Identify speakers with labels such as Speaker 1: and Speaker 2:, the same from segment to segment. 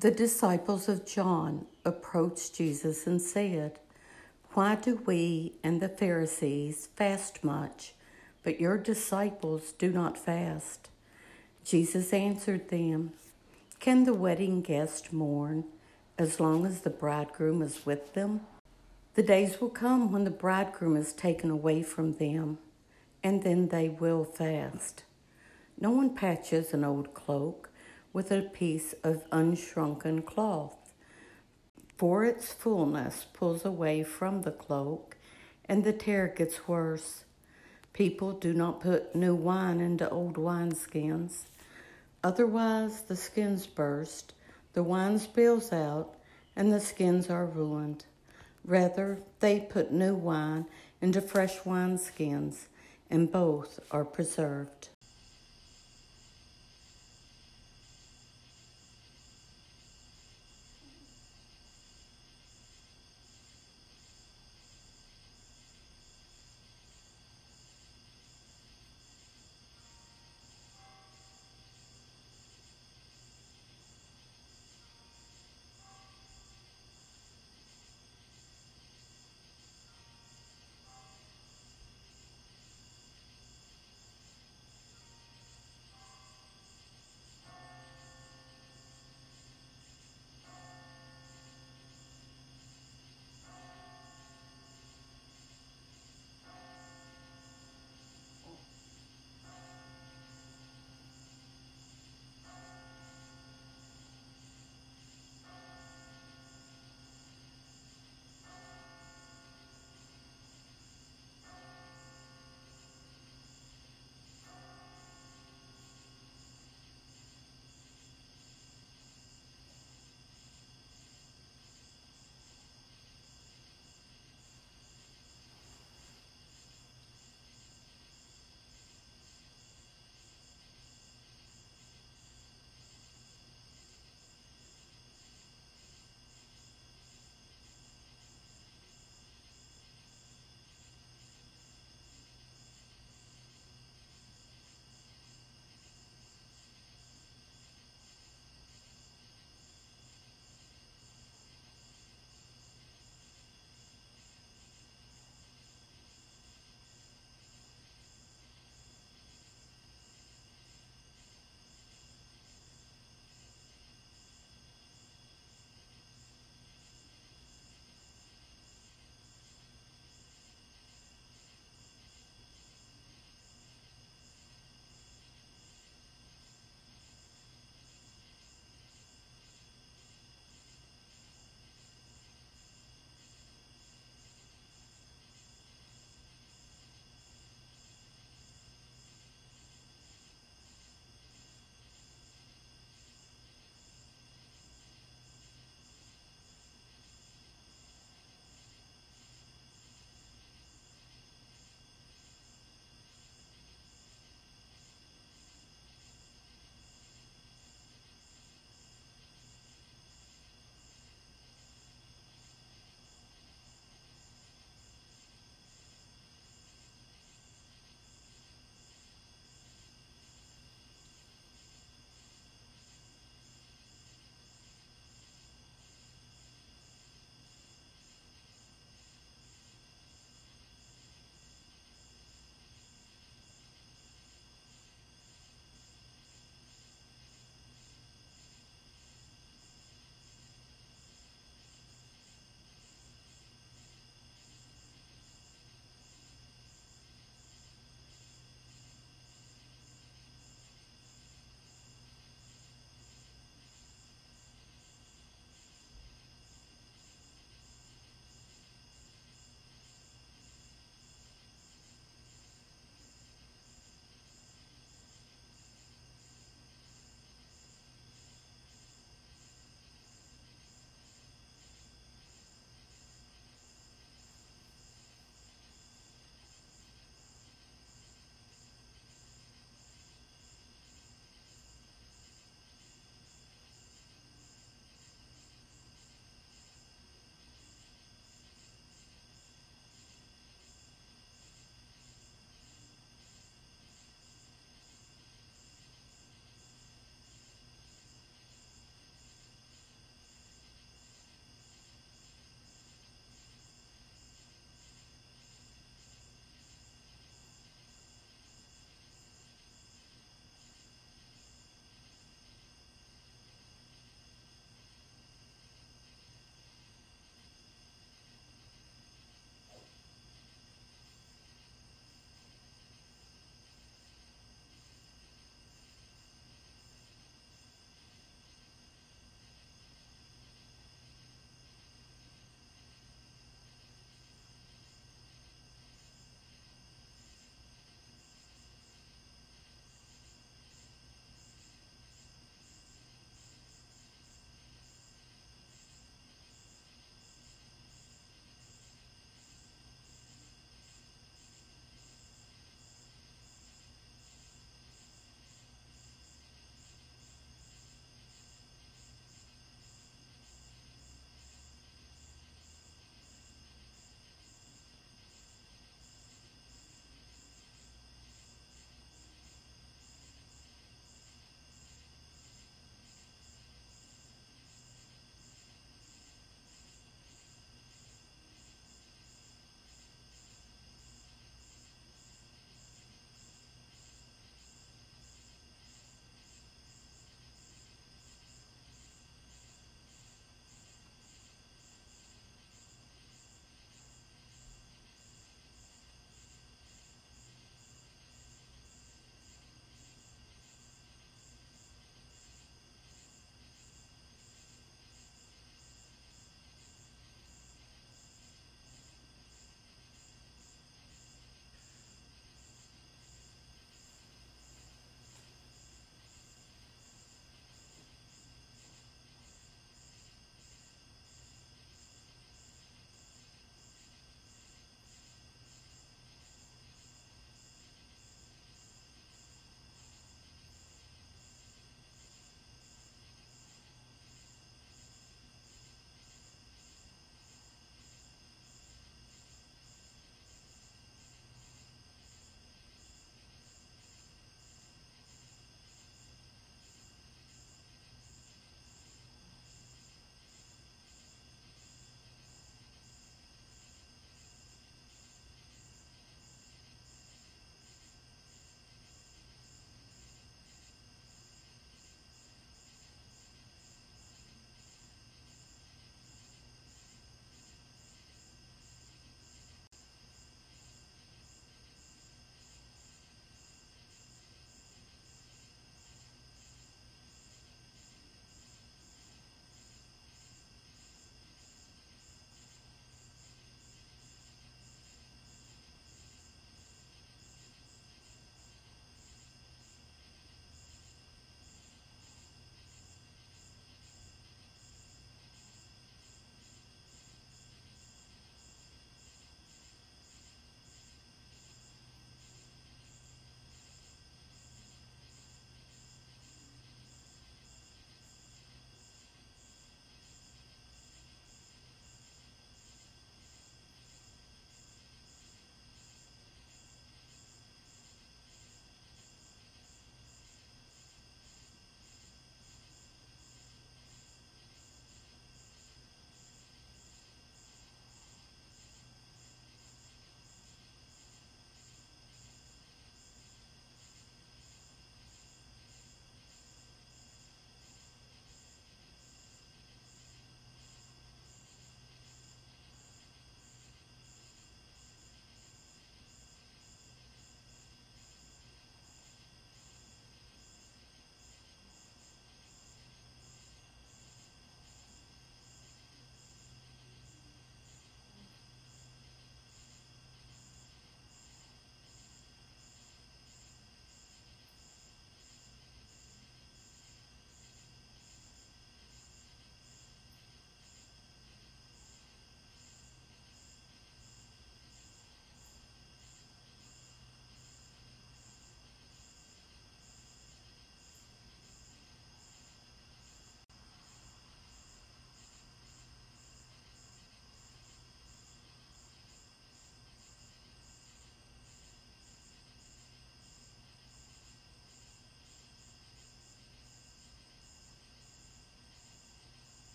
Speaker 1: The disciples of John approached Jesus and said, Why do we and the Pharisees fast much, but your disciples do not fast? Jesus answered them, Can the wedding guest mourn as long as the bridegroom is with them? The days will come when the bridegroom is taken away from them, and then they will fast. No one patches an old cloak with a piece of unshrunken cloth for its fullness pulls away from the cloak, and the tear gets worse. People do not put new wine into old wineskins. Otherwise, the skins burst, the wine spills out, and the skins are ruined. Rather, they put new wine into fresh wineskins, and both are preserved.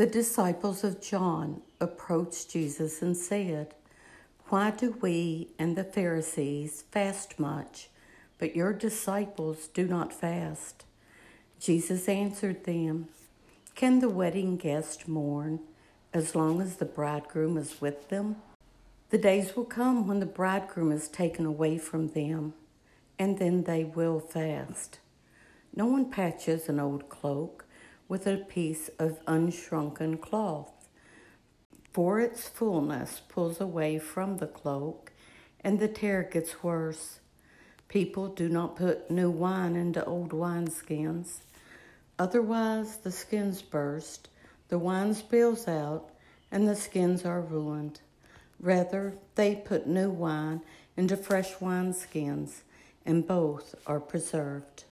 Speaker 1: The disciples of John approached Jesus and said, Why do we and the Pharisees fast much, but your disciples do not fast? Jesus answered them, Can the wedding guest mourn as long as the bridegroom is with them? The days will come when the bridegroom is taken away from them, and then they will fast. No one patches an old cloak with a piece of unshrunken cloth, for its fullness pulls away from the cloak, and the tear gets worse. People do not put new wine into old wineskins. Otherwise, the skins burst, the wine spills out, and the skins are ruined. Rather, they put new wine into fresh wineskins, and both are preserved.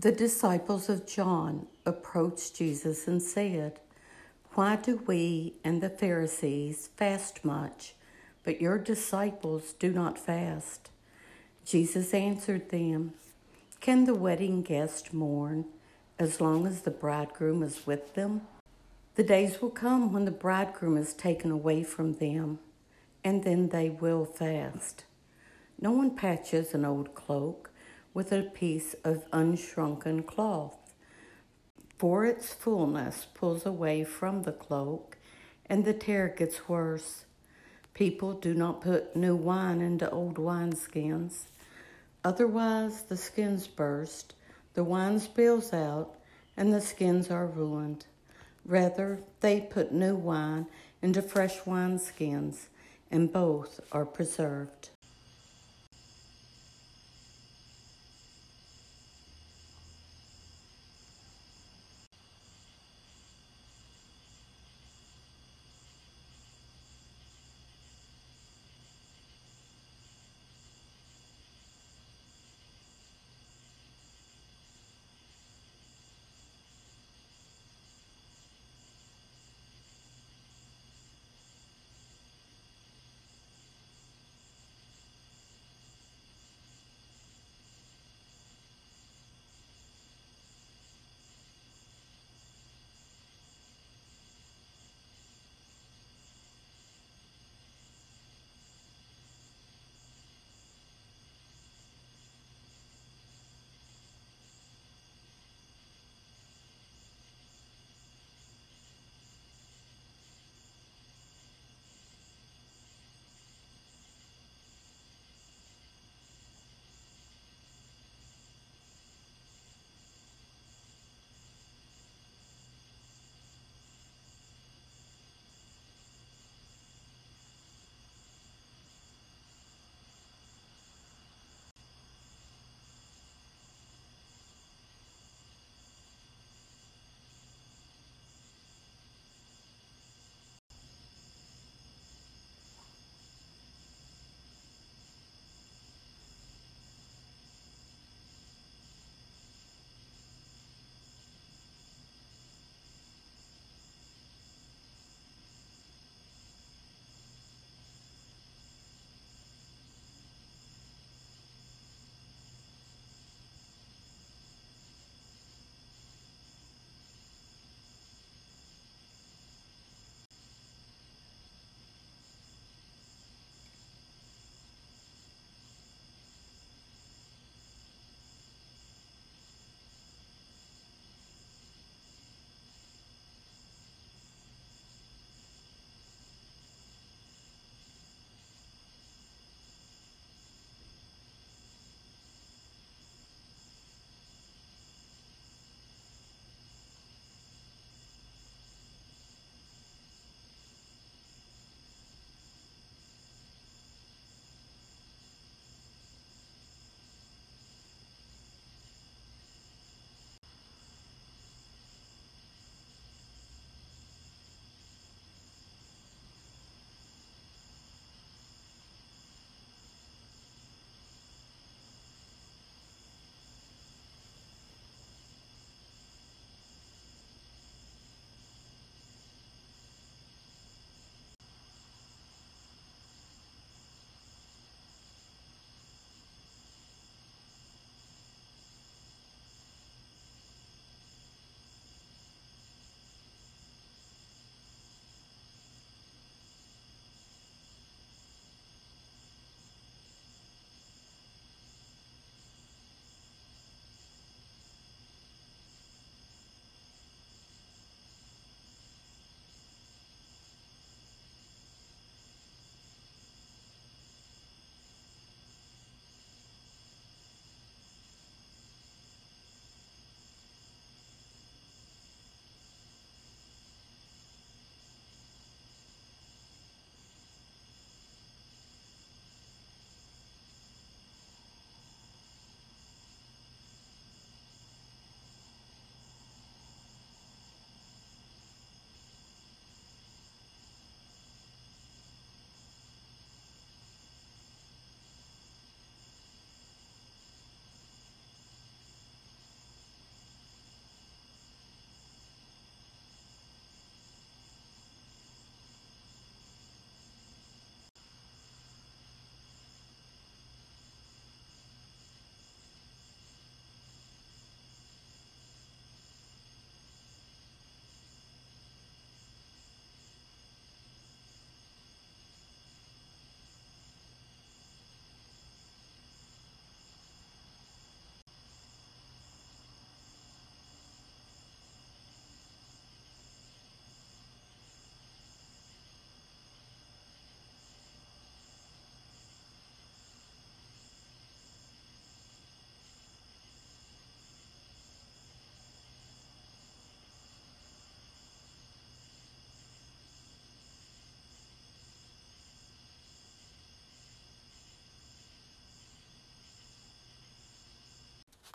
Speaker 1: The disciples of John approached Jesus and said, Why do we and the Pharisees fast much, but your disciples do not fast? Jesus answered them, Can the wedding guest mourn as long as the bridegroom is with them? The days will come when the bridegroom is taken away from them, and then they will fast. No one patches an old cloak with a piece of unshrunken cloth, for its fullness pulls away from the cloak, and the tear gets worse. People do not put new wine into old wineskins. Otherwise, the skins burst, the wine spills out, and the skins are ruined. Rather, they put new wine into fresh wineskins, and both are preserved.